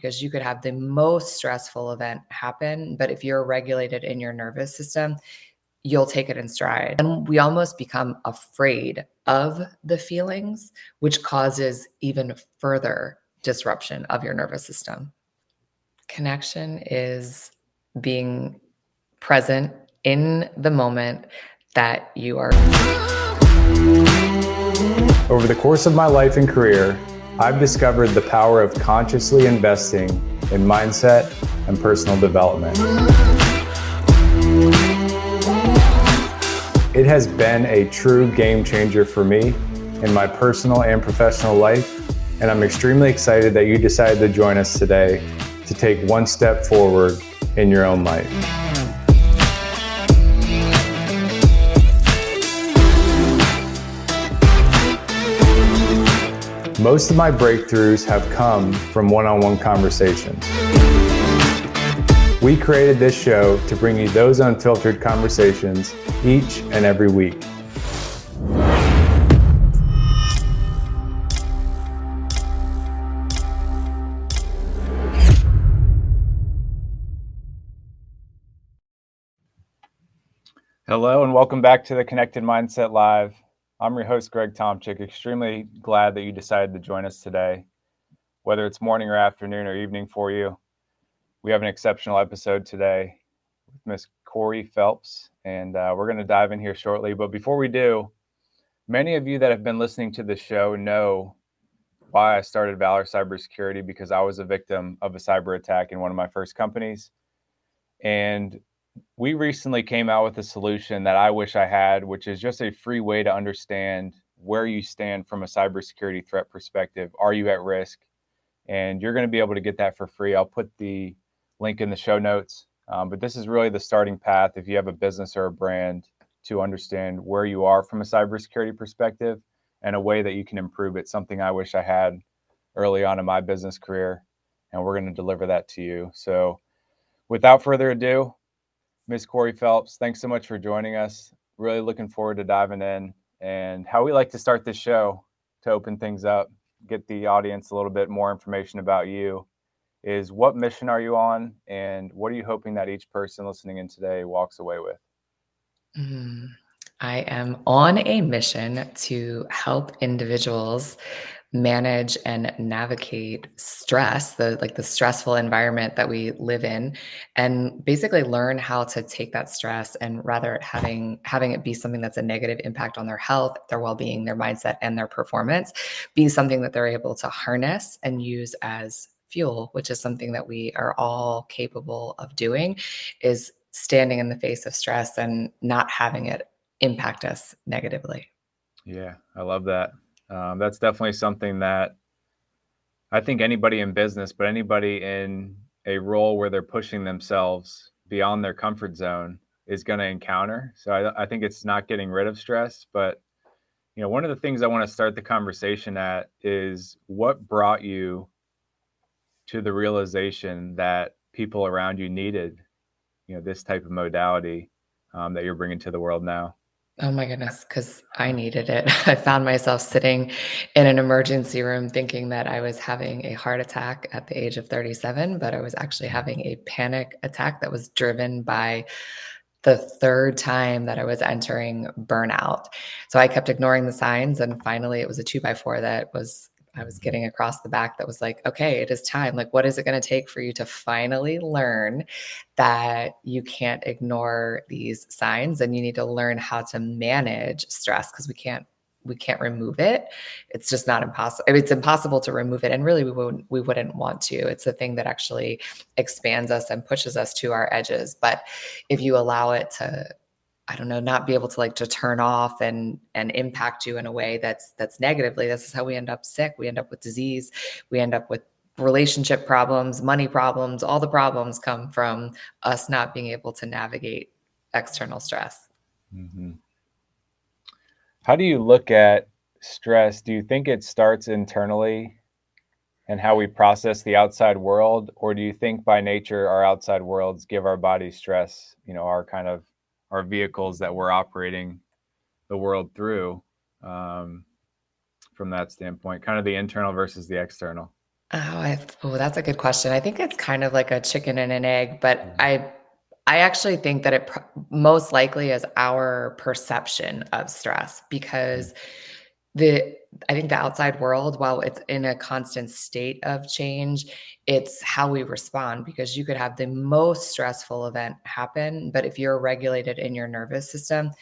because you could have the most stressful event happen. But if you're regulated in your nervous system, you'll take it in stride. And we almost become afraid of the feelings, which causes even further disruption of your nervous system. Connection is being present in the moment that you are. Over the course of my life and career, I've discovered the power of consciously investing in mindset and personal development. It has been a true game changer for me in my personal and professional life, and I'm extremely excited that you decided to join us today to take one step forward in your own life. Most of my breakthroughs have come from one on one conversations. We created this show to bring you those unfiltered conversations each and every week. Hello, and welcome back to the Connected Mindset Live. I'm your host, Greg Tomchick. Extremely glad that you decided to join us today. Whether it's morning or afternoon or evening for you, we have an exceptional episode today with Miss Corene Phelps, and uh, we're going to dive in here shortly. But before we do, many of you that have been listening to the show know why I started Valor Cybersecurity because I was a victim of a cyber attack in one of my first companies. And we recently came out with a solution that I wish I had, which is just a free way to understand where you stand from a cybersecurity threat perspective. Are you at risk? And you're going to be able to get that for free. I'll put the link in the show notes. Um, but this is really the starting path if you have a business or a brand to understand where you are from a cybersecurity perspective and a way that you can improve it. Something I wish I had early on in my business career. And we're going to deliver that to you. So without further ado, Miss Corene Phelps, thanks so much for joining us. Really looking forward to diving in and how we like to start this show to open things up, get the audience a little bit more information about you. Is what mission are you on, and what are you hoping that each person listening in today walks away with? Mm, I am on a mission to help individuals manage and navigate stress the like the stressful environment that we live in and basically learn how to take that stress and rather having having it be something that's a negative impact on their health their well-being their mindset and their performance be something that they're able to harness and use as fuel which is something that we are all capable of doing is standing in the face of stress and not having it impact us negatively. Yeah i love that um, that's definitely something that I think anybody in business, but anybody in a role where they're pushing themselves beyond their comfort zone is going to encounter. So I, I think it's not getting rid of stress, but you know, one of the things I want to start the conversation at is what brought you to the realization that people around you needed, you know, this type of modality um, that you're bringing to the world now. Oh my goodness, because I needed it. I found myself sitting in an emergency room thinking that I was having a heart attack at the age of 37, but I was actually mm. having a panic attack that was driven by the third time that I was entering burnout. So I kept ignoring the signs, and finally, it was a two by four that was I was mm-hmm. getting across the back that was like, okay, it is time. Like, what is it going to take for you to finally learn that you can't ignore these signs and you need to learn how to manage stress because we can't we can't remove it. It's just not impossible. It's impossible to remove it, and really, we wouldn't we wouldn't want to. It's the thing that actually expands us and pushes us to our edges. But if you allow it to I don't know, not be able to like to turn off and and impact you in a way that's that's negatively. This is how we end up sick. We end up with disease. We end up with relationship problems, money problems. All the problems come from us not being able to navigate external stress. Mm-hmm. How do you look at stress? Do you think it starts internally and how we process the outside world, or do you think by nature our outside worlds give our body stress? You know, our kind of our vehicles that we're operating the world through um, from that standpoint, kind of the internal versus the external. Oh, I, oh, that's a good question. I think it's kind of like a chicken and an egg, but mm-hmm. I I actually think that it pr- most likely is our perception of stress because the I think the outside world, while it's in a constant state of change, it's how we respond because you could have the most stressful event happen, but if you're regulated in your nervous system,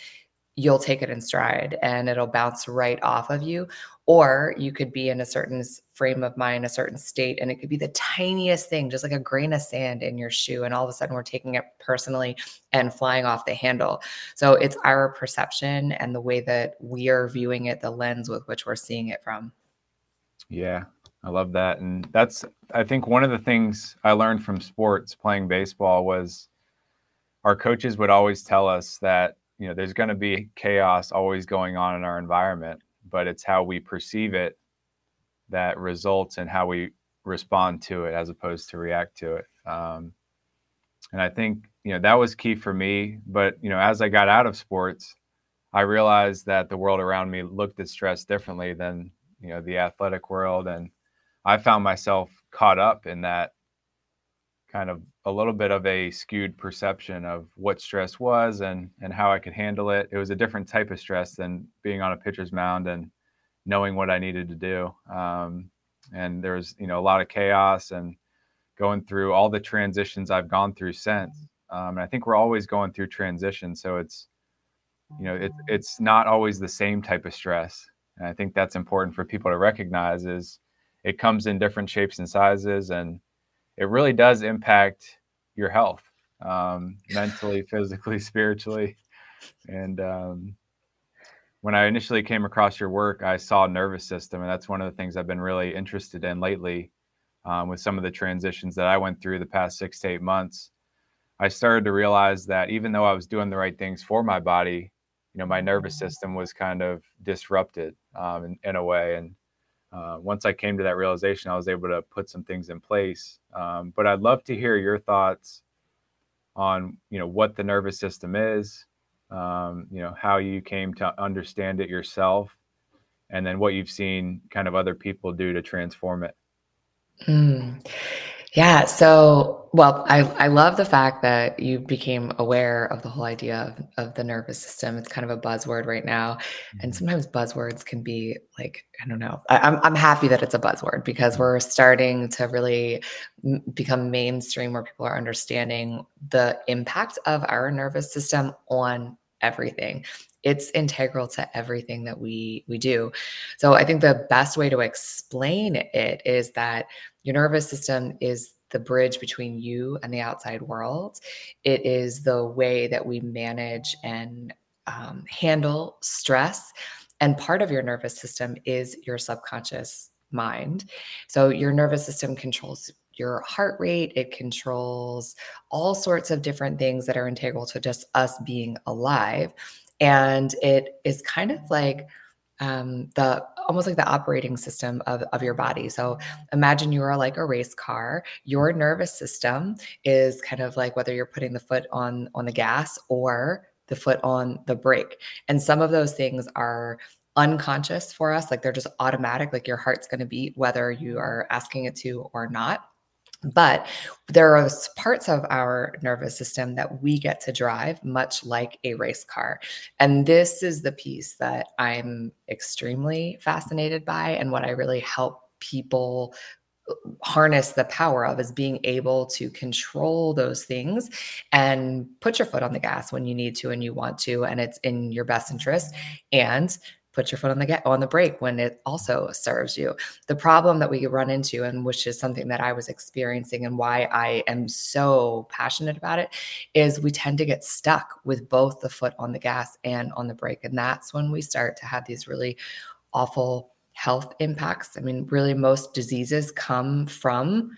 you'll take it in stride and it'll bounce right off of you or you could be in a certain frame of mind a certain state and it could be the tiniest thing just like a grain of sand in your shoe and all of a sudden we're taking it personally and flying off the handle. So it's our perception and the way that we are viewing it the lens with which we're seeing it from. Yeah i love that and that's i think one of the things i learned from sports playing baseball was our coaches would always tell us that you know there's going to be chaos always going on in our environment but it's how we perceive it that results in how we respond to it as opposed to react to it. Um, and i think you know that was key for me but you know as i got out of sports i realized that the world around me looked at stress differently than you know the athletic world and i found myself caught up in that kind of a little bit of a skewed perception of what stress was and and how I could handle it. It was a different type of stress than being on a pitcher's mound and knowing what I needed to do. Um, and there was you know a lot of chaos and going through all the transitions I've gone through since. Um, and I think we're always going through transition, so it's you know it, it's not always the same type of stress. And I think that's important for people to recognize is it comes in different shapes and sizes and it really does impact your health um, mentally, physically, spiritually. And um, when I initially came across your work, I saw nervous system, and that's one of the things I've been really interested in lately um, with some of the transitions that I went through the past six to eight months. I started to realize that even though I was doing the right things for my body, you know, my nervous system was kind of disrupted um, in, in a way. And uh, once I came to that realization, I was able to put some things in place. Um, but I'd love to hear your thoughts on, you know, what the nervous system is, um, you know, how you came to understand it yourself, and then what you've seen kind of other people do to transform it. Mm. Yeah. So, well, I, I love the fact that you became aware of the whole idea of, of the nervous system. It's kind of a buzzword right now. And mm-hmm. sometimes buzzwords can be like, I don't know. I, am I'm, I'm happy that it's a buzzword because mm-hmm. we're starting to really m- become mainstream where people are understanding the impact of our nervous system on everything it's integral to everything that we we do so i think the best way to explain it is that your nervous system is the bridge between you and the outside world. It is the way that we manage and um, handle stress. And part of your nervous system is your subconscious mind. So your nervous system controls your heart rate, it controls all sorts of different things that are integral to just us being alive. And it is kind of like um, the almost like the operating system of, of your body. So imagine you are like a race car. Your nervous system is kind of like whether you're putting the foot on on the gas or the foot on the brake. And some of those things are unconscious for us, like they're just automatic, like your heart's going to beat whether you are asking it to or not. But there are parts of our nervous system that we get to drive, much like a race car. And this is the piece that I'm extremely fascinated by, and what I really help people uh, harness the power of is being able to control those things and put your foot on the gas when you need to and you want to and it's in your best interest and put your foot on the get on the brake when it also serves you. The problem that we run into, and which is something that I was experiencing and why I am so passionate about it, is we tend to get stuck with both the foot on the gas and on the brake. And that's when we start to have these really awful health impacts. I mean, really, most diseases come from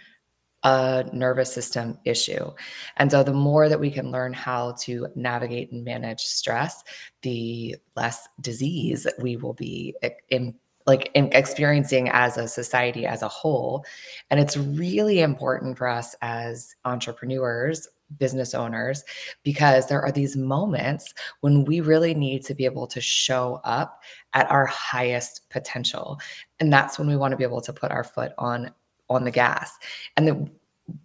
a nervous system issue. And so the more that we can learn how to navigate and manage stress, the less disease we will be eh, in like in experiencing as a society as a whole. And it's really important for us as entrepreneurs, business owners, because there are these moments when we really need to be able to show up at our highest potential. And that's when we want to be able to put our foot on on the gas. And the,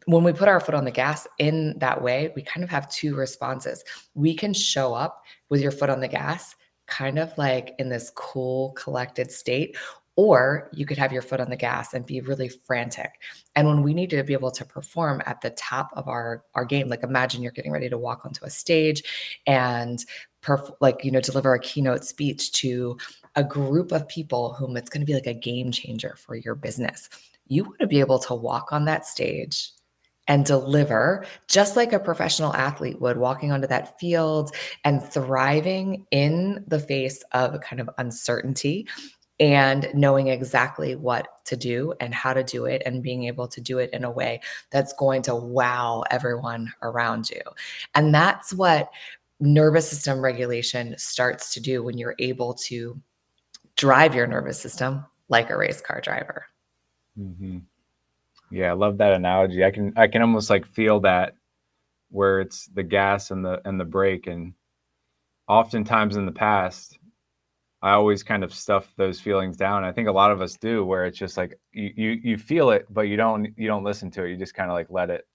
when we put our foot on the gas in that way, we kind of have two responses. We can show up with your foot on the gas, kind of like in this cool, collected state, or you could have your foot on the gas and be really frantic. And when we need to be able to perform at the top of our our game, like imagine you're getting ready to walk onto a stage and perf- like you know deliver a keynote speech to a group of people whom it's going to be like a game changer for your business. You want to be able to walk on that stage and deliver just like a professional athlete would walking onto that field and thriving in the face of kind of uncertainty and knowing exactly what to do and how to do it and being able to do it in a way that's going to wow everyone around you. And that's what nervous system regulation starts to do when you're able to drive your nervous system like a race car driver. Mm-hmm. Yeah, I love that analogy. I can I can almost like feel that where it's the gas and the and the brake and oftentimes in the past I always kind of stuff those feelings down. I think a lot of us do, where it's just like you you, you feel it, but you don't you don't listen to it. You just kind of like let it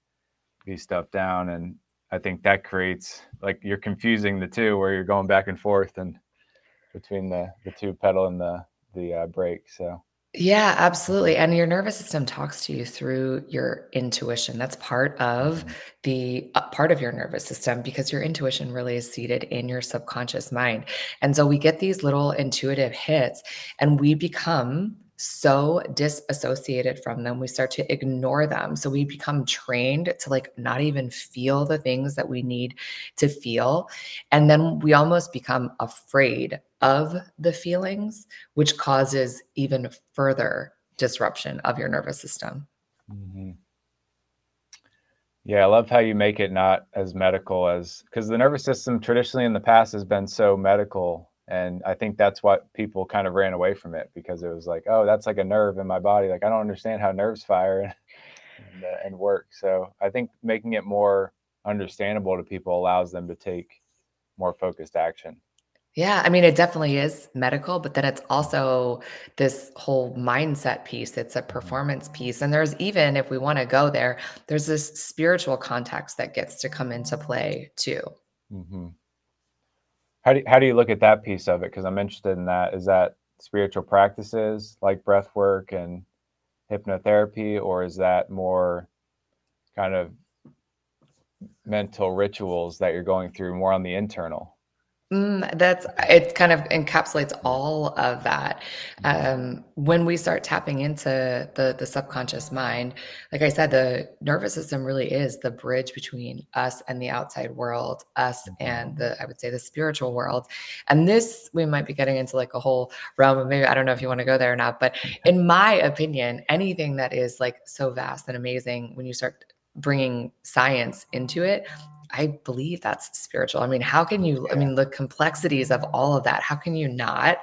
be stuffed down, and I think that creates like you're confusing the two, where you're going back and forth and between the the two pedal and the the uh, brake. So yeah, absolutely. And your nervous system talks to you through your intuition. That's part of the uh, part of your nervous system because your intuition really is seated in your subconscious mind. And so we get these little intuitive hits and we become so disassociated from them we start to ignore them. So we become trained to like not even feel the things that we need to feel. And then we almost become afraid of the feelings which causes even further disruption of your nervous system. Mm-hmm. yeah i love how you make it not as medical as because the nervous system traditionally in the past has been so medical and i think that's what people kind of ran away from it because it was like oh that's like a nerve in my body like i don't understand how nerves fire and, and, uh, and work so i think making it more understandable to people allows them to take more focused action yeah, I mean, it definitely is medical, but then it's also this whole mindset piece. It's a performance piece. And there's even, if we want to go there, there's this spiritual context that gets to come into play too. Mm-hmm. How do you, how do you look at that piece of it? Because I'm interested in that. Is that spiritual practices like breath work and hypnotherapy, or is that more kind of mental rituals that you're going through more on the internal? Mm, that's it kind of encapsulates all of that. Um, when we start tapping into the the subconscious mind, like I said, the nervous system really is the bridge between us and the outside world, us and the I would say the spiritual world. And this we might be getting into like a whole realm of maybe I don't know if you want to go there or not, but in my opinion, anything that is like so vast and amazing when you start bringing science into it I believe that's spiritual. I mean, how can you, I mean, the complexities of all of that, how can you not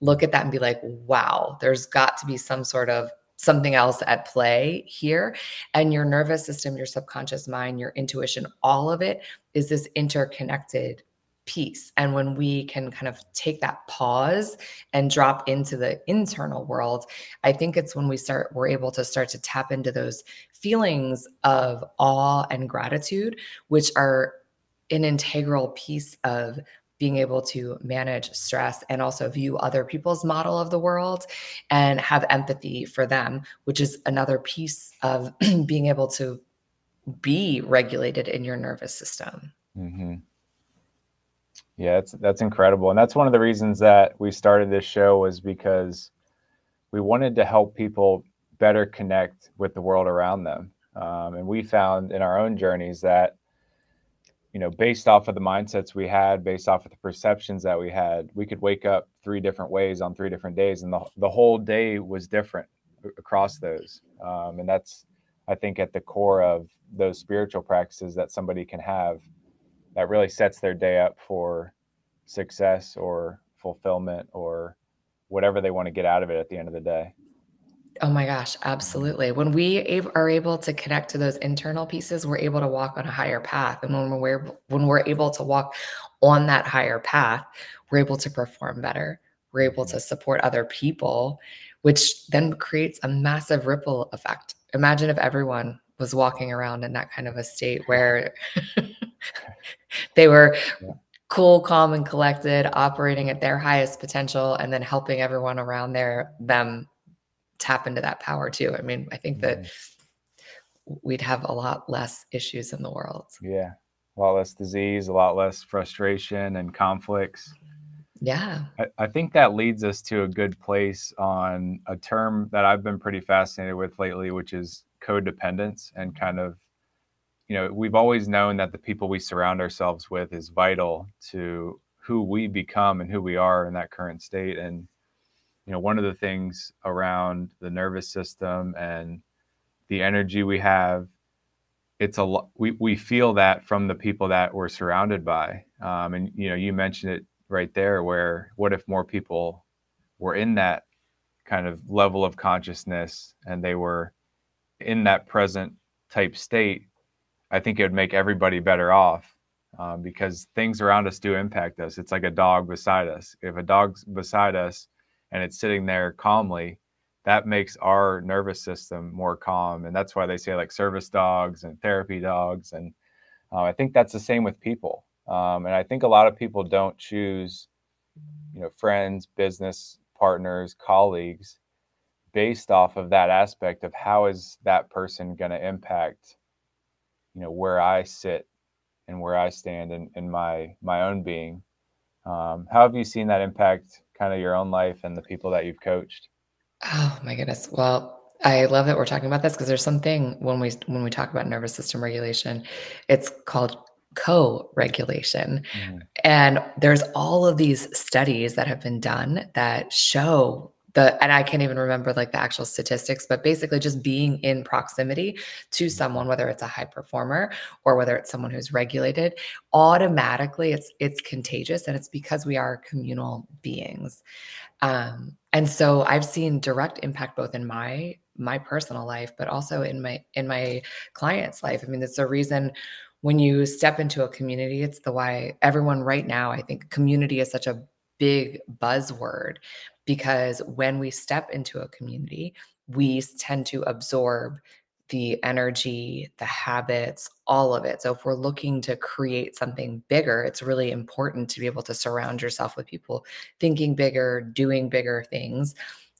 look at that and be like, wow, there's got to be some sort of something else at play here. And your nervous system, your subconscious mind, your intuition, all of it is this interconnected piece. And when we can kind of take that pause and drop into the internal world, I think it's when we start, we're able to start to tap into those feelings of awe and gratitude, which are an integral piece of being able to manage stress and also view other people's model of the world and have empathy for them, which is another piece of being able to be regulated in your nervous system. Mm-hmm. Yeah, that's that's incredible, and that's one of the reasons that we started this show was because we wanted to help people better connect with the world around them, um, and we found in our own journeys that you know, based off of the mindsets we had, based off of the perceptions that we had, we could wake up three different ways on three different days, and the the whole day was different across those, um, and that's I think at the core of those spiritual practices that somebody can have that really sets their day up for success or fulfillment or whatever they want to get out of it at the end of the day. Oh my gosh, absolutely. When we are able to connect to those internal pieces, we're able to walk on a higher path. And when we're when we're able to walk on that higher path, we're able to perform better. We're able to support other people, which then creates a massive ripple effect imagine if everyone was walking around in that kind of a state where they were cool, calm, and collected, operating at their highest potential, and then helping everyone around there them tap into that power too. I mean, I think that mm-hmm. we'd have a lot less issues in the world. Yeah. A lot less disease, a lot less frustration and conflicts. Yeah. I, I, think that leads us to a good place on a term that I've been pretty fascinated with lately, which is codependence and kind of, you know, we've always known that the people we surround ourselves with is vital to who we become and who we are in that current state. And, you know, one of the things around the nervous system and the energy we have it's a lot we, we feel that from the people that we're surrounded by. Um, and you know you mentioned it right there where what if more people were in that kind of level of consciousness and they were in that present type state i think it would make everybody better off um, because things around us do impact us. It's like a dog beside us. If a dog's beside us and it's sitting there calmly that makes our nervous system more calm and that's why they say like service dogs and therapy dogs and uh, i think that's the same with people um, and i think a lot of people don't choose you know friends business partners colleagues based off of that aspect of how is that person going to impact you know where i sit and where i stand in, in my my own being. Um, how have you seen that impact kind of your own life and the people that you've coached Oh my goodness. Well, I love that we're talking about this because there's something when we when we talk about nervous system regulation, it's called co-regulation. Mm. And there's all of these studies that have been done that show the and I can't even remember like the actual statistics, but basically just being in proximity to mm-hmm. someone, whether it's a high performer or whether it's someone who's regulated, automatically it's it's contagious and it's because we are communal beings. Um, and so I've seen direct impact both in my my personal life, but also in my in my client's life. I mean, it's a reason when you step into a community, it's the why everyone right now, I think community is such a big buzzword because when we step into a community, we tend to absorb the energy, the habits, all of it. So, if we're looking to create something bigger, it's really important to be able to surround yourself with people thinking bigger, doing bigger things.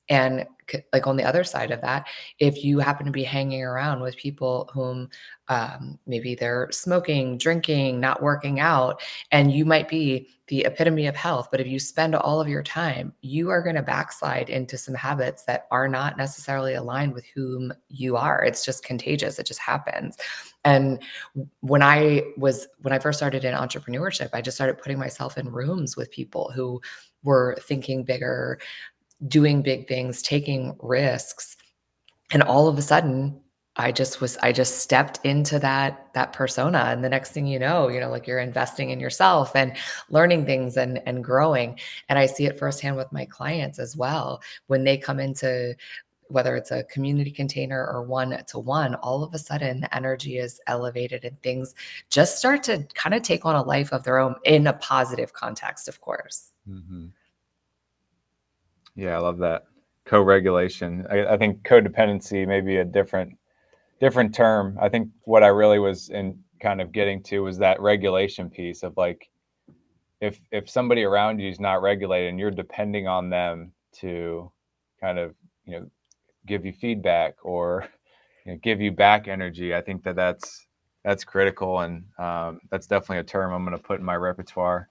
And like on the other side of that, if you happen to be hanging around with people whom um, maybe they're smoking, drinking, not working out, and you might be the epitome of health, but if you spend all of your time, you are going to backslide into some habits that are not necessarily aligned with whom you are. It's just contagious. It just happens. And when I was, when I first started in entrepreneurship, I just started putting myself in rooms with people who were thinking bigger, doing big things, taking risks. And all of a sudden, I just was I just stepped into that that persona and the next thing you know, you know, like you're investing in yourself and learning things and and growing. And I see it firsthand with my clients as well. When they come into whether it's a community container or one to one, all of a sudden the energy is elevated and things just start to kind of take on a life of their own in a positive context, of course. Mm-hmm. Yeah, I love that. Co regulation. I, I, think codependency may be a different different term. I think what I really was in kind of getting to was that regulation piece of like if if somebody around you is not regulated and you're depending on them to kind of you know give you feedback or you know, give you back energy i think that that's that's critical and um, that's definitely a term i'm going to put in my repertoire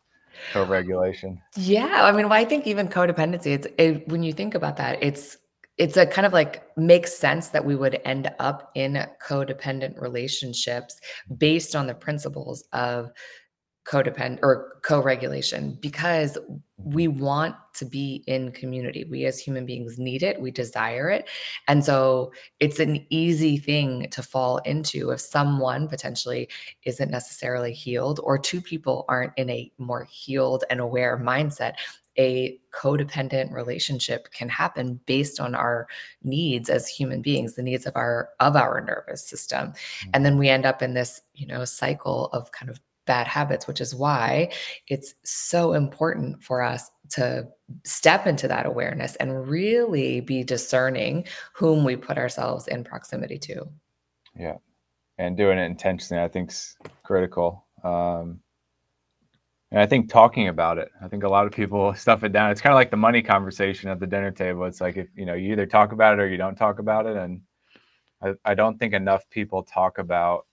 co-regulation yeah i mean well, i think even codependency it's it, when you think about that it's it's a kind of like makes sense that we would end up in codependent relationships based on the principles of codependent or co-regulation because we want to be in community. We as human beings need it. We desire it. And so it's an easy thing to fall into if someone potentially isn't necessarily healed or two people aren't in a more healed and aware mindset. A codependent relationship can happen based on our needs as human beings the needs of our of our nervous system. Mm-hmm. and then we end up in this you know cycle of kind of bad habits which is why it's so important for us to step into that awareness and really be discerning whom we put ourselves in proximity to. Yeah. And doing it intentionally, I think is critical. Um, and I think talking about it, I think a lot of people stuff it down. It's kind of like the money conversation at the dinner table. It's like if you know, you either talk about it or you don't talk about it. And I, I don't think enough people talk about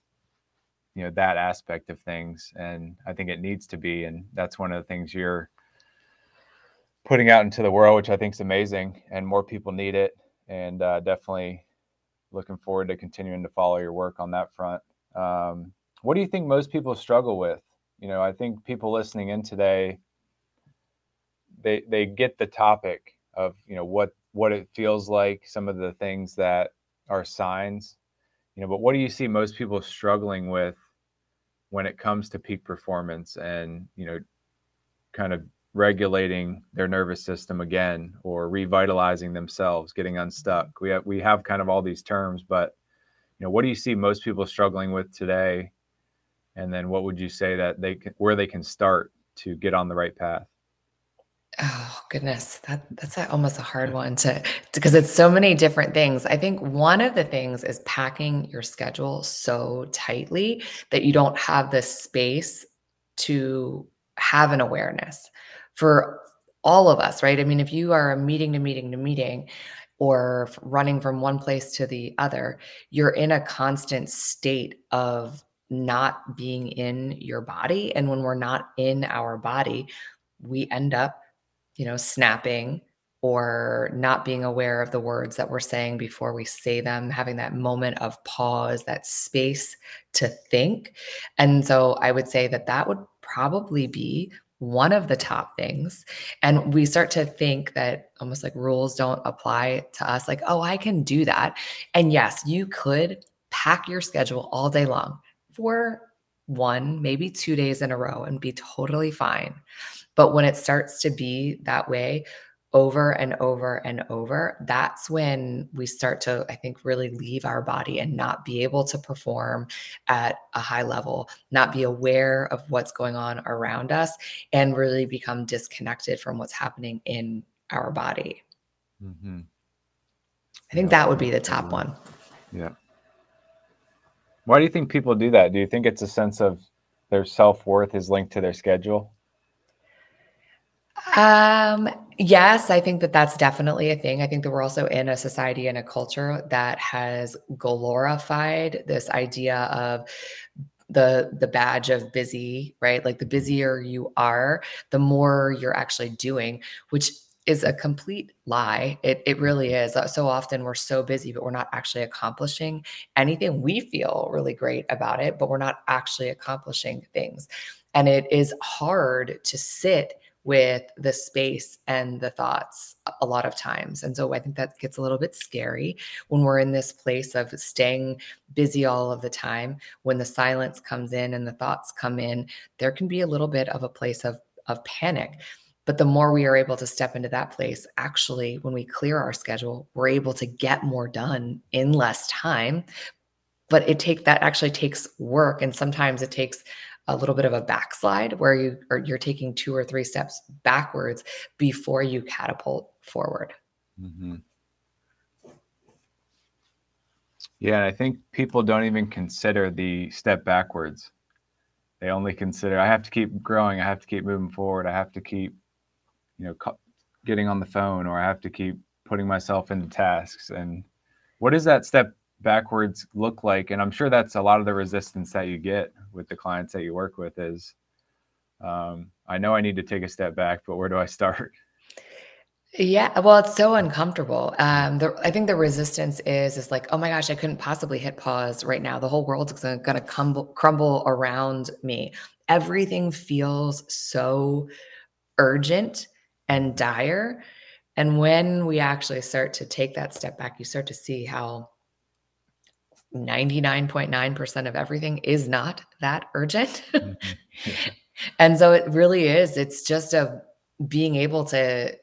you know that aspect of things and i think it needs to be and that's one of the things you're putting out into the world which i think is amazing and more people need it and uh, definitely looking forward to continuing to follow your work on that front. Um, what do you think most people struggle with? You know i think people listening in today they they get the topic of you know what what it feels like some of the things that are signs you know but what do you see most people struggling with when it comes to peak performance and you know kind of regulating their nervous system again or revitalizing themselves getting unstuck. We have we have kind of all these terms but you know what do you see most people struggling with today? And then what would you say that they can, where they can start to get on the right path Oh goodness, that that's a, almost a hard one to because it's so many different things. I think one of the things is packing your schedule so tightly that you don't have the space to have an awareness for all of us, right? I mean, if you are a meeting to meeting to meeting or running from one place to the other, you're in a constant state of not being in your body and when we're not in our body, we end up you know, snapping or not being aware of the words that we're saying before we say them, having that moment of pause, that space to think. And so I would say that that would probably be one of the top things. And we start to think that almost like rules don't apply to us, like, oh, I can do that. And yes, you could pack your schedule all day long for one, maybe two days in a row and be totally fine. But when it starts to be that way over and over and over, that's when we start to, I think, really leave our body and not be able to perform at a high level, not be aware of what's going on around us, and really become disconnected from what's happening in our body. Mm-hmm. I think yeah. that would be the top one. Yeah. Why do you think people do that? Do you think it's a sense of their self worth is linked to their schedule? Um, yes, I think that that's definitely a thing. I think that we're also in a society and a culture that has glorified this idea of the the badge of busy, right? Like the busier you are, the more you're actually doing, which is a complete lie. It, it really is. So often we're so busy, but we're not actually accomplishing anything. We feel really great about it, but we're not actually accomplishing things. And it is hard to sit with the space and the thoughts a lot of times. And so I think that gets a little bit scary when we're in this place of staying busy all of the time. When the silence comes in and the thoughts come in, there can be a little bit of a place of, of panic. But the more we are able to step into that place, actually, when we clear our schedule, we're able to get more done in less time. But it take that actually takes work, and sometimes it takes a little bit of a backslide where you are you're taking two or three steps backwards before you catapult forward. Mm-hmm. Yeah, I think people don't even consider the step backwards. They only consider I have to keep growing, I have to keep moving forward, I have to keep, you know, getting on the phone, or I have to keep putting myself into tasks. And what is that step backwards look like? And I'm sure that's a lot of the resistance that you get with the clients that you work with is um, I know I need to take a step back, but where do I start? Yeah, well, it's so uncomfortable. Um, the, I think the resistance is is like, oh my gosh, I couldn't possibly hit pause right now. The whole world's going to crumble, crumble around me. Everything feels so urgent and dire. And when we actually start to take that step back, you start to see how 99.9% of everything is not that urgent. mm-hmm. and so it really is. It's just a being able to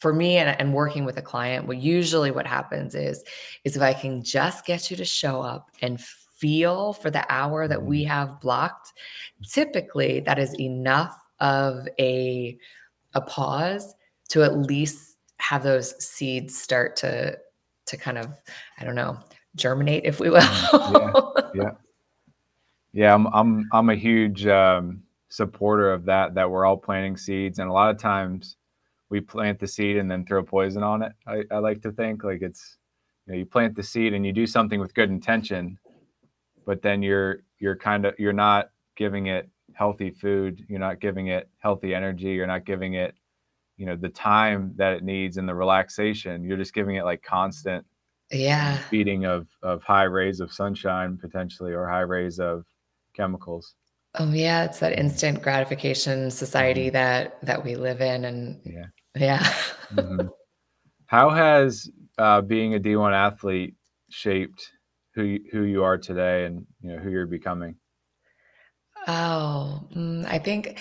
for me and, and working with a client, what usually what happens is is if I can just get you to show up and feel for the hour that we mm-hmm. have blocked, typically that is enough of a a pause to at least have those seeds start to to kind of I don't know germinate, if we will. yeah, yeah, yeah. I'm I'm I'm a huge um, supporter of that. That we're all planting seeds, and a lot of times we plant the seed and then throw poison on it. I, I like to think like it's you know you plant the seed and you do something with good intention, but then you're you're kind of you're not giving it healthy food. You're not giving it healthy energy. You're not giving it you know the time that it needs and the relaxation you're just giving it like constant yeah. Feeding of of high rays of sunshine potentially or high rays of chemicals. Oh yeah it's that instant gratification society mm-hmm. that that we live in and yeah. Yeah. Mm-hmm. how has uh, being a d1 athlete shaped who you, who you are today and you know who you're becoming? Oh mm, i think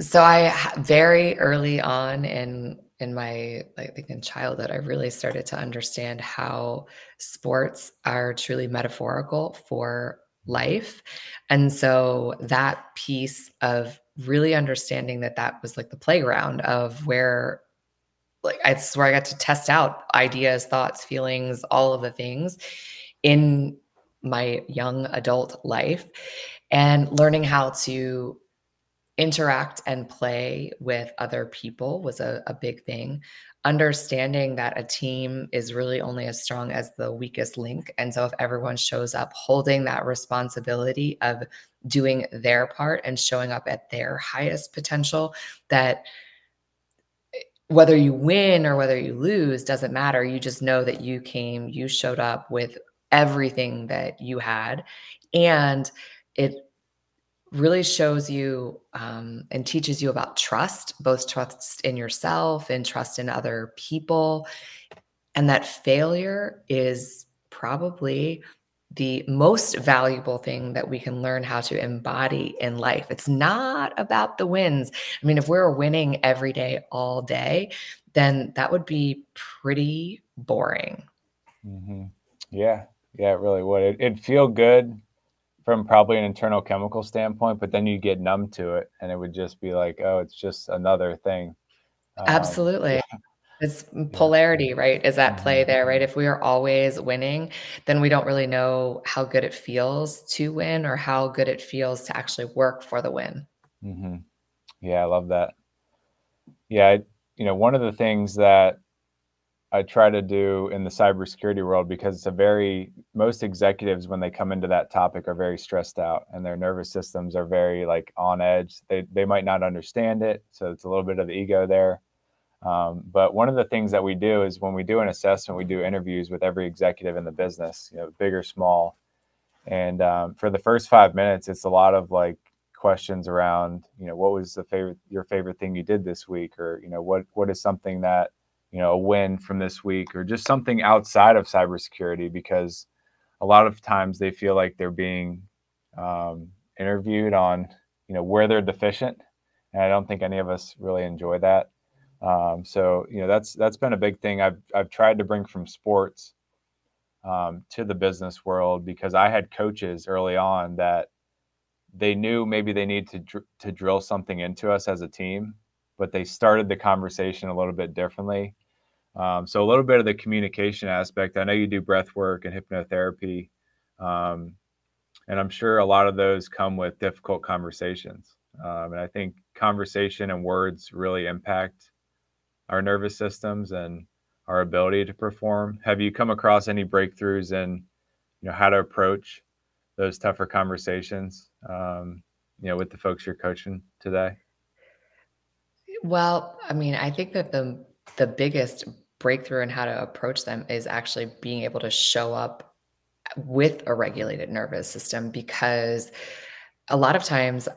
so I very early on in in my think in childhood, I really started to understand how sports are truly metaphorical for life. And so that piece of really understanding that that was like the playground of where like it's where I got to test out ideas, thoughts, feelings, all of the things in my young adult life and learning how to interact and play with other people was a, a big thing understanding that a team is really only as strong as the weakest link. And so, if everyone shows up holding that responsibility of doing their part and showing up at their highest potential, that eh, whether you win or whether you lose doesn't matter. You just know that you came, you showed up with everything that you had. And it really shows you um, and teaches you about trust, both trust in yourself and trust in other people. And that failure is probably the most valuable thing that we can learn how to embody in life. It's not about the wins. I mean, if we we're winning every day, all day, then that would be pretty boring. Mm-hmm. Yeah, yeah, it really would. It, it'd feel good from probably an internal chemical standpoint, but then you get numb to it and it would just be like, oh, it's just another thing. Um, Absolutely. Yeah. It's polarity, right? Is at play mm-hmm. there, right? If we are always winning, then we don't really know how good it feels to win or how good it feels to actually work for the win. Mm-hmm. Yeah, I love that. Yeah, you know, one of the things that I try to do in the cybersecurity world because it's a very most executives when they come into that topic are very stressed out and their nervous systems are very like on edge. They they might not understand it, so it's a little bit of ego there. Um, but one of the things that we do is when we do an assessment, we do interviews with every executive in the business, you know, big or small. And um, for the first five minutes, it's a lot of like questions around, you know, what was the favorite your favorite thing you did this week, or you know, what what is something that you know a win from this week or just something outside of cybersecurity because a lot of times they feel like they're being um, interviewed on you know where they're deficient. And i don't think any of us really enjoy that. Um, so you know that's that's been a big thing. I've i've tried to bring from sports um, to the business world because i had coaches early on that they knew maybe they need to dr- to drill something into us as a team but they started the conversation a little bit differently um, so a little bit of the communication aspect. I know you do breath work and hypnotherapy, um, and I'm sure a lot of those come with difficult conversations. Um, and I think conversation and words really impact our nervous systems and our ability to perform. Have you come across any breakthroughs in, you know, how to approach those tougher conversations, um, you know, with the folks you're coaching today? Well, I mean, I think that the the biggest breakthrough in how to approach them is actually being able to show up with a regulated nervous system because a lot of times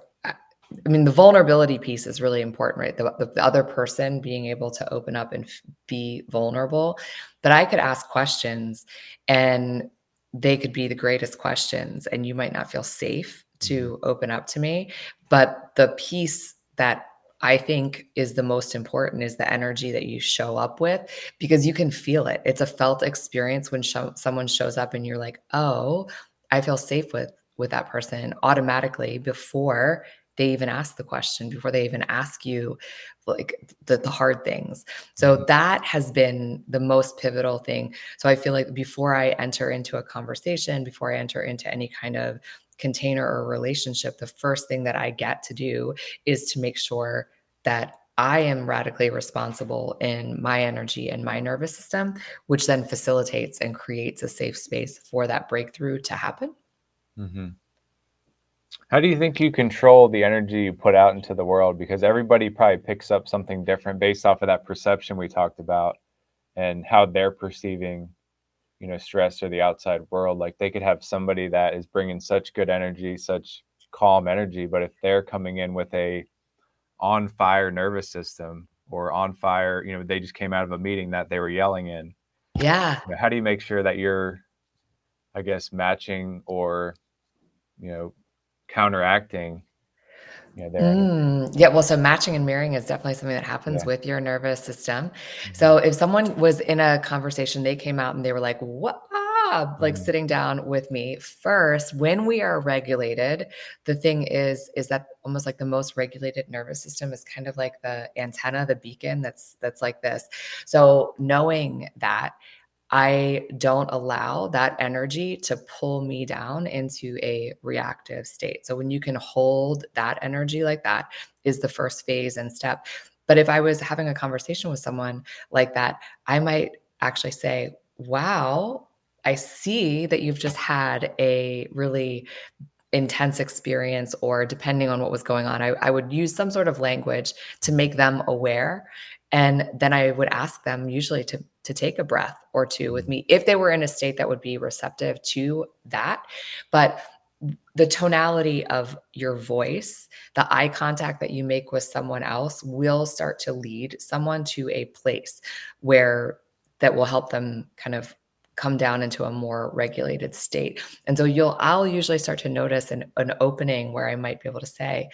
I mean, the vulnerability piece is really important, right? The, the, other person being able to open up and f- be vulnerable. But I could ask questions and they could be the greatest questions, and you might not feel safe to mm-hmm. open up to me. But the piece that I think is the most important is the energy that you show up with because you can feel it. It's a felt experience when someone shows up and you're like, "Oh, I feel safe with with that person automatically before they even ask the question before they even ask you like the, the hard things so mm-hmm. that has been the most pivotal thing so i feel like before i enter into a conversation before i enter into any kind of container or relationship the first thing that i get to do is to make sure that I am radically responsible in my energy and my nervous system, which then facilitates and creates a safe space for that breakthrough to happen. Mm-hmm. How do you think you control the energy you put out into the world? Because everybody probably picks up something different based off of that perception we talked about and how they're perceiving, you know, stress or the outside world. Like they could have somebody that is bringing such good energy, such calm energy, but if they're coming in with a on fire nervous system or on fire, you know, they just came out of a meeting that they were yelling in. Yeah. You know, how do you make sure that you're, I guess, matching or, you know, counteracting you know, mm, yeah, well, so matching and mirroring is definitely something that happens yeah. with your nervous system. Mm-hmm. So if someone was in a conversation, they came out and they were like, "What?" Like mm-hmm. sitting down with me first. When we are regulated, the thing is, is that almost like the most regulated nervous system is kind of like the antenna, the beacon that's that's like this. So knowing that I don't allow that energy to pull me down into a reactive state. So when you can hold that energy like that is the first phase and step. But if I was having a conversation with someone like that, I might actually say, "Wow, I see that you've just had a really intense experience or depending on what was going on I, I, would use some sort of language to make them aware and then i would ask them usually to to take a breath or two with mm-hmm. me if they were in a state that would be receptive to that. But the tonality of your voice, the eye contact that you make with someone else will start to lead someone to a place where that will help them kind of come down into a more regulated state. And so you'll I'll usually start to notice an, an opening where I might be able to say,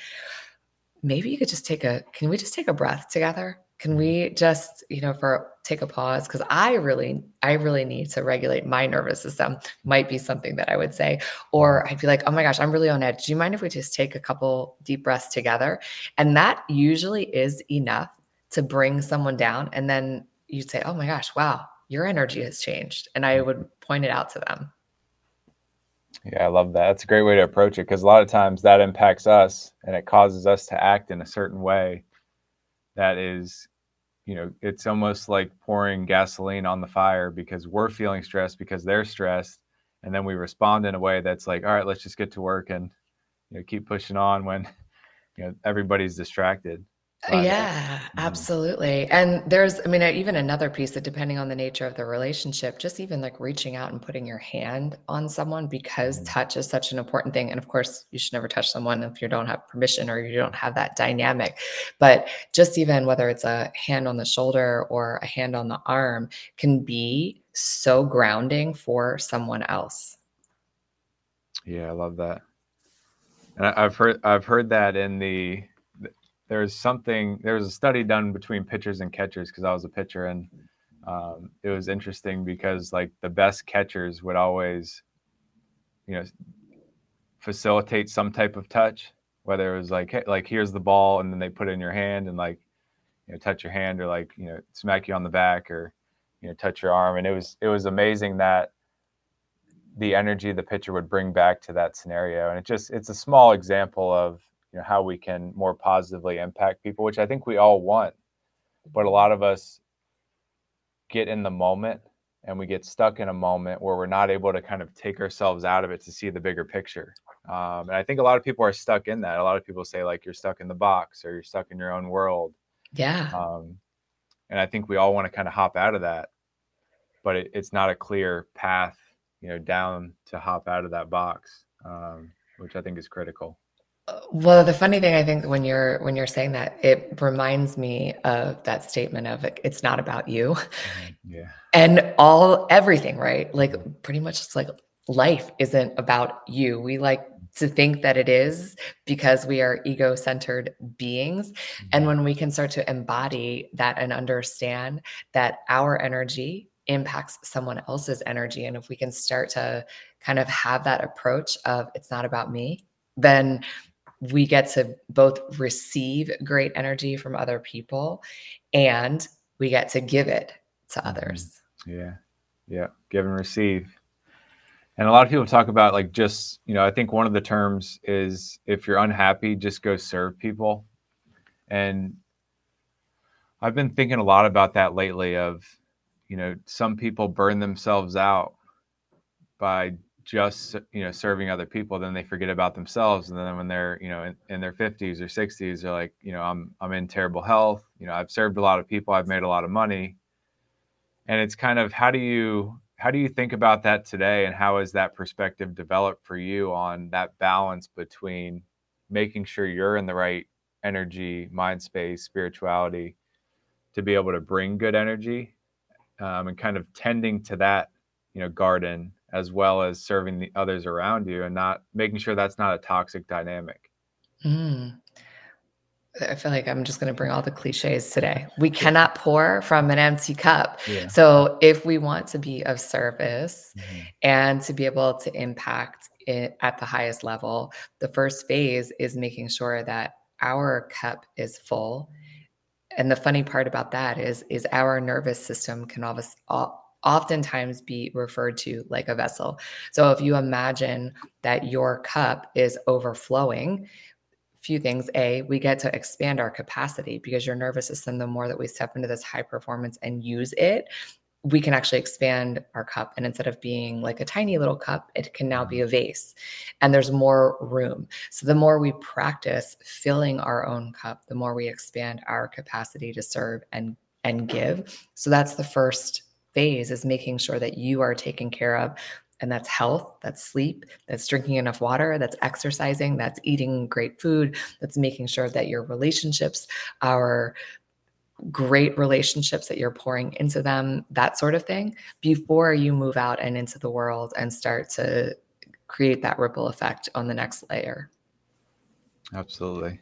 maybe you could just take a can we just take a breath together? can we just you know for take a pause because i really i really need to regulate my nervous system might be something that i would say. Or i'd be like oh my gosh i'm really on edge. Do you mind if we just take a couple deep breaths together? And that usually is enough to bring someone down and then you'd say oh my gosh wow your energy has changed and i would point it out to them. Yeah i love that. That's a great way to approach it because a lot of times that impacts us and it causes us to act in a certain way that is you know it's almost like pouring gasoline on the fire because we're feeling stressed because they're stressed and then we respond in a way that's like all right let's just get to work and you know keep pushing on when you know everybody's distracted yeah, mm-hmm. absolutely. And there's, I mean, even another piece that depending on the nature of the relationship, just even like reaching out and putting your hand on someone because mm-hmm. touch is such an important thing. And of course, you should never touch someone if you don't have permission or you don't have that dynamic. But just even whether it's a hand on the shoulder or a hand on the arm can be so grounding for someone else. Yeah, I love that. And I've heard I've heard that in the there's something there was a study done between pitchers and catchers because I was a pitcher and um, it was interesting because like the best catchers would always you know facilitate some type of touch whether it was like hey, like here's the ball and then they put it in your hand and like you know touch your hand or like you know smack you on the back or you know touch your arm and it was it was amazing that the energy the pitcher would bring back to that scenario and it just it's a small example of you know how we can more positively impact people which i think we all want. But a lot of us get in the moment and we get stuck in a moment where we're not able to kind of take ourselves out of it to see the bigger picture. Um, and i think a lot of people are stuck in that. A lot of people say like you're stuck in the box or you're stuck in your own world. Yeah. Um, and i think we all want to kind of hop out of that but it, it's not a clear path you know down to hop out of that box um, which i think is critical well, the funny thing I think when you're when you're saying that, it reminds me of that statement of it's not about you. Mm-hmm. Yeah. And all everything, right? Like pretty much it's like life isn't about you. We like to think that it is because we are ego-centered beings. Mm-hmm. And when we can start to embody that and understand that our energy impacts someone else's energy and if we can start to kind of have that approach of it's not about me, then we get to both receive great energy from other people and we get to give it to mm-hmm. others. Yeah. Yeah. Give and receive. And a lot of people talk about like just, you know, I think one of the terms is if you're unhappy, just go serve people. And I've been thinking a lot about that lately of, you know, some people burn themselves out by just you know serving other people then they forget about themselves. And then when they're you know in, in, their 50s or 60s they're like you know i'm i'm in terrible health. You know i've served a lot of people. I've made a lot of money. And it's kind of how do you how do you think about that today? And how has that perspective developed for you on that balance between making sure you're in the right energy mind space spirituality to be able to bring good energy um, and kind of tending to that you know garden as well as serving the others around you and not making sure that's not a toxic dynamic. Mm. I feel like I'm just going to bring all the cliches today. We cannot pour from an empty cup. Yeah. So, if we want to be of service mm-hmm. and to be able to impact it at the highest level, the first phase is making sure that our cup is full. And the funny part about that is, is our nervous system can always oftentimes be referred to like a vessel. So if you imagine that your cup is overflowing, few things. A, we get to expand our capacity because your nervous system, the more that we step into this high performance and use it, we can actually expand our cup. And instead of being like a tiny little cup, it can now be a vase and there's more room. So the more we practice filling our own cup, the more we expand our capacity to serve and and give. So that's the first phase is making sure that you are taken care of and that's health that's sleep that's drinking enough water that's exercising that's eating great food that's making sure that your relationships are great relationships that you're pouring into them that sort of thing before you move out and into the world and start to create that ripple effect on the next layer. Absolutely.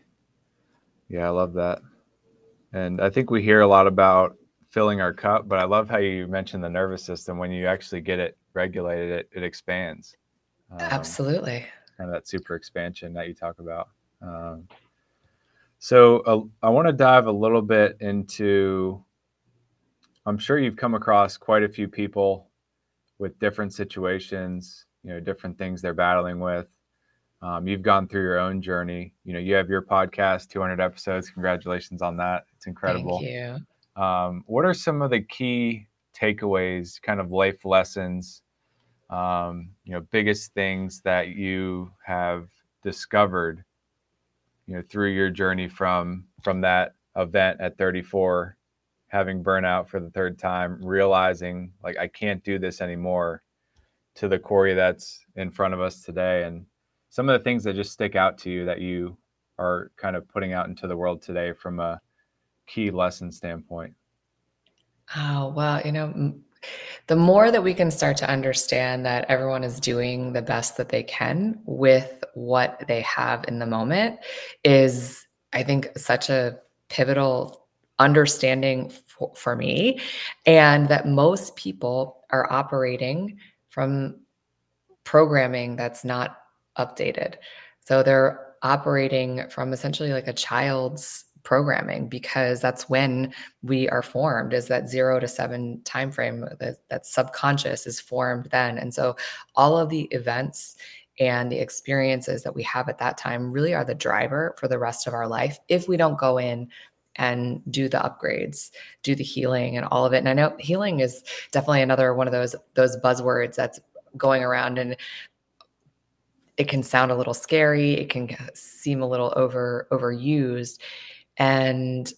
Yeah i love that. And i think we hear a lot about filling our cup. But I love how you mentioned the nervous system. When you actually get it regulated, it, it expands. Um, Absolutely. And that super expansion that you talk about. Um, so uh, I want to dive a little bit into. I'm sure you've come across quite a few people with different situations, you know, different things they're battling with. Um, you've gone through your own journey. You know, you have your podcast, 200 episodes. Congratulations on that. It's incredible. Thank you. Um, what are some of the key takeaways, kind of life lessons, um, you know, biggest things that you have discovered, you know, through your journey from from that event at 34, having burnout for the third time, realizing like I can't do this anymore, to the Corene that's in front of us today, and some of the things that just stick out to you that you are kind of putting out into the world today from a key lesson standpoint? Oh, well, you know, the more that we can start to understand that everyone is doing the best that they can with what they have in the moment is, I think, such a pivotal understanding for, for me. And that most people are operating from programming that's not updated. So they're operating from essentially like a child's programming because that's when we are formed is that zero to seven time frame that, that subconscious is formed then. And so all of the events and the experiences that we have at that time really are the driver for the rest of our life if we don't go in and do the upgrades do the healing and all of it. And i know healing is definitely another one of those those buzzwords that's going around and it can sound a little scary. It can seem a little over overused and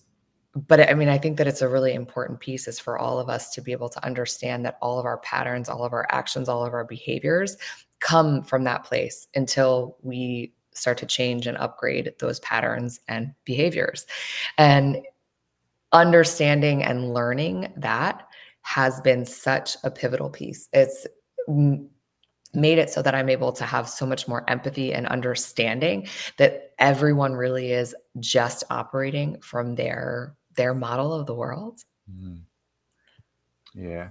but I mean, I think that it's a really important piece is for all of us to be able to understand that all of our patterns, all of our actions, all of our behaviors come from that place until we start to change and upgrade those patterns and behaviors. And understanding and learning that has been such a pivotal piece. It's made it so that I'm able to have so much more empathy and understanding that everyone really is just operating from their their model of the world. Mm. Yeah.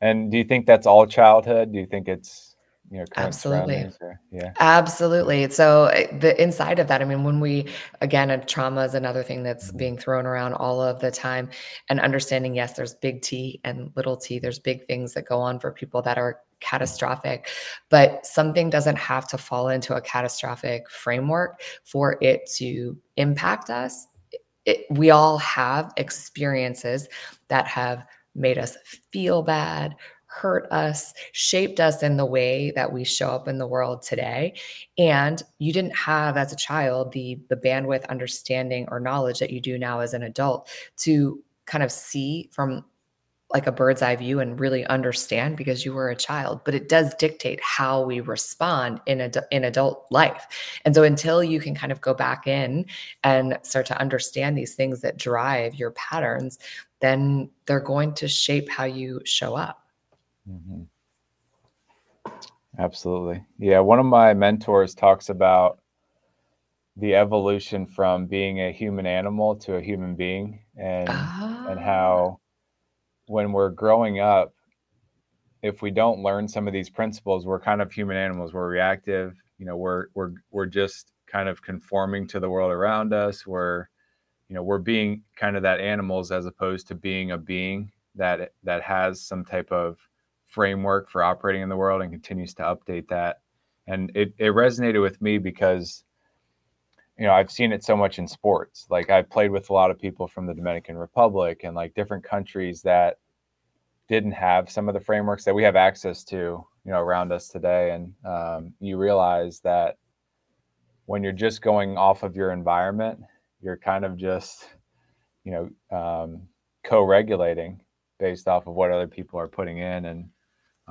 And do you think that's all childhood? Do you think it's you know absolutely or, yeah absolutely so eh, the inside of that i mean when we again a trauma is another thing that's mm-hmm. being thrown around all of the time and understanding yes there's big t and little t there's big things that go on for people that are catastrophic but something doesn't have to fall into a catastrophic framework for it to impact us it, we all have experiences that have made us feel bad hurt us, shaped us in the way that we show up in the world today. And you didn't have as a child the the bandwidth, understanding, or knowledge that you do now as an adult to kind of see from like a bird's eye view and really understand because you were a child but it does dictate how we respond in a, in adult life and so until you can kind of go back in and start to understand these things that drive your patterns then they're going to shape how you show up Mm-hmm. Absolutely. Yeah. One of my mentors talks about the evolution from being a human animal to a human being and and ah. how when we're growing up if we don't learn some of these principles we're kind of human animals we're reactive you know we're we're we're just kind of conforming to the world around us we're you know we're being kind of that animals as opposed to being a being that that has some type of framework for operating in the world and continues to update that. And it, it resonated with me because, you know, I've seen it so much in sports. Like I played with a lot of people from the Dominican Republic and like different countries that didn't have some of the frameworks that we have access to, you know, around us today. And um, you realize that when you're just going off of your environment, you're kind of just, you know, um, co-regulating based off of what other people are putting in and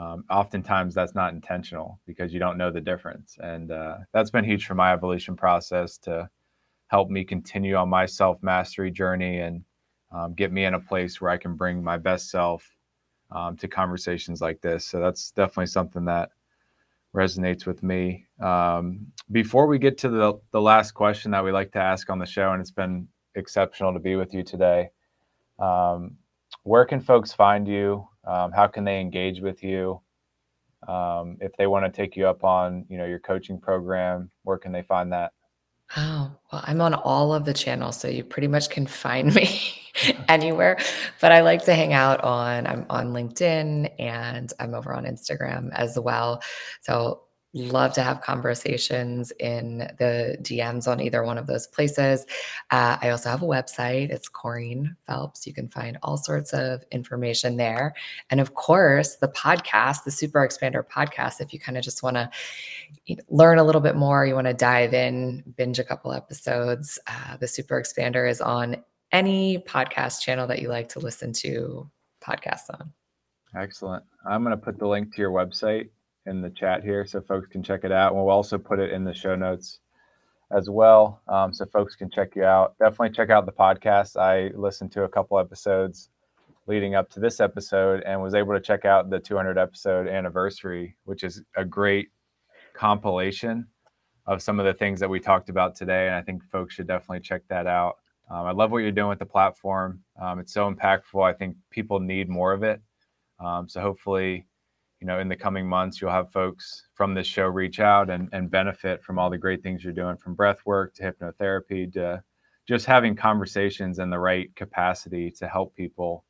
um, oftentimes that's not intentional because you don't know the difference. And uh, that's been huge for my evolution process to help me continue on my self mastery journey and um, get me in a place where i can bring my best self um, to conversations like this. So that's definitely something that resonates with me. Um, before we get to the, the last question that we like to ask on the show and it's been exceptional to be with you today um, where can folks find you um, how can they engage with you? Um, if they want to take you up on, you know, your coaching program, where can they find that? Oh, well, I'm on all of the channels, so you pretty much can find me anywhere. But I like to hang out on, I'm on LinkedIn and I'm over on Instagram as well. So love to have conversations in the DMs on either one of those places. Uh, I also have a website. It's Corene Phelps. You can find all sorts of information there. And of course, the podcast, the Super Expander podcast, if you kind of just want to learn a little bit more, you want to dive in, binge a couple episodes, uh, the Super Expander is on any podcast channel that you like to listen to podcasts on. Excellent. I'm going to put the link to your website in the chat here so folks can check it out. We'll also put it in the show notes as well um, so folks can check you out. Definitely check out the podcast. I listened to a couple episodes leading up to this episode and was able to check out the 200 episode anniversary, which is a great compilation of some of the things that we talked about today. And I think folks should definitely check that out. Um, I love what you're doing with the platform. Um, it's so impactful. I think people need more of it. Um, so hopefully, you know, in the coming months, you'll have folks from this show reach out and, and benefit from all the great things you're doing from breath work to hypnotherapy to just having conversations in the right capacity to help people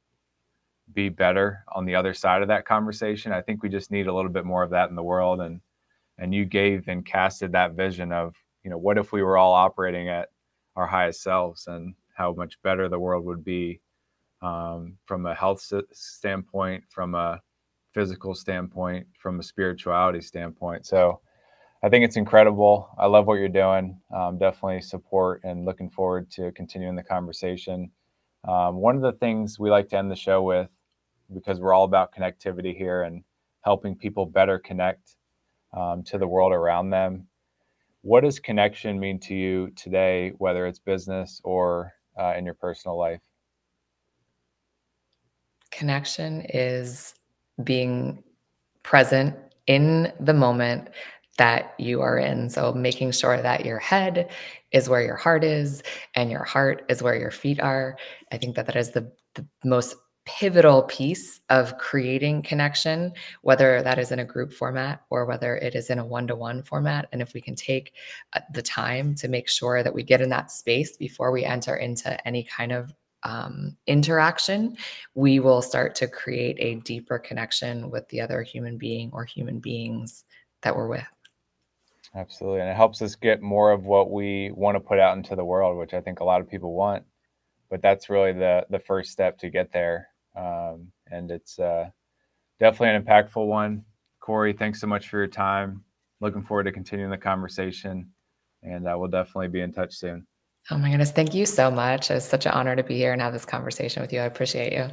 be better on the other side of that conversation. I think we just need a little bit more of that in the world. And and you gave and casted that vision of, you know, what if we were all operating at our highest selves and how much better the world would be um, from a health standpoint, from a physical standpoint, from a spirituality standpoint. So I think it's incredible. I love what you're doing. Um, definitely support and looking forward to continuing the conversation. Um, one of the things we like to end the show with, because we're all about connectivity here and helping people better connect um, to the world around them. What does connection mean to you today, whether it's business or uh, in your personal life? Connection is being present in the moment that you are in. So making sure that your head is where your heart is and your heart is where your feet are. I think that that is the, the most pivotal piece of creating connection, whether that is in a group format or whether it is in a one to one format. And if we can take uh, the time to make sure that we get in that space before we enter into any kind of um, interaction, we will start to create a deeper connection with the other human being or human beings that we're with. Absolutely. And it helps us get more of what we want to put out into the world, which I think a lot of people want. But that's really the the first step to get there. Um, and it's uh, definitely an impactful one. Corene, thanks so much for your time. Looking forward to continuing the conversation. And uh, we'll definitely be in touch soon. Oh my goodness. Thank you so much. It's such an honor to be here and have this conversation with you. I appreciate you.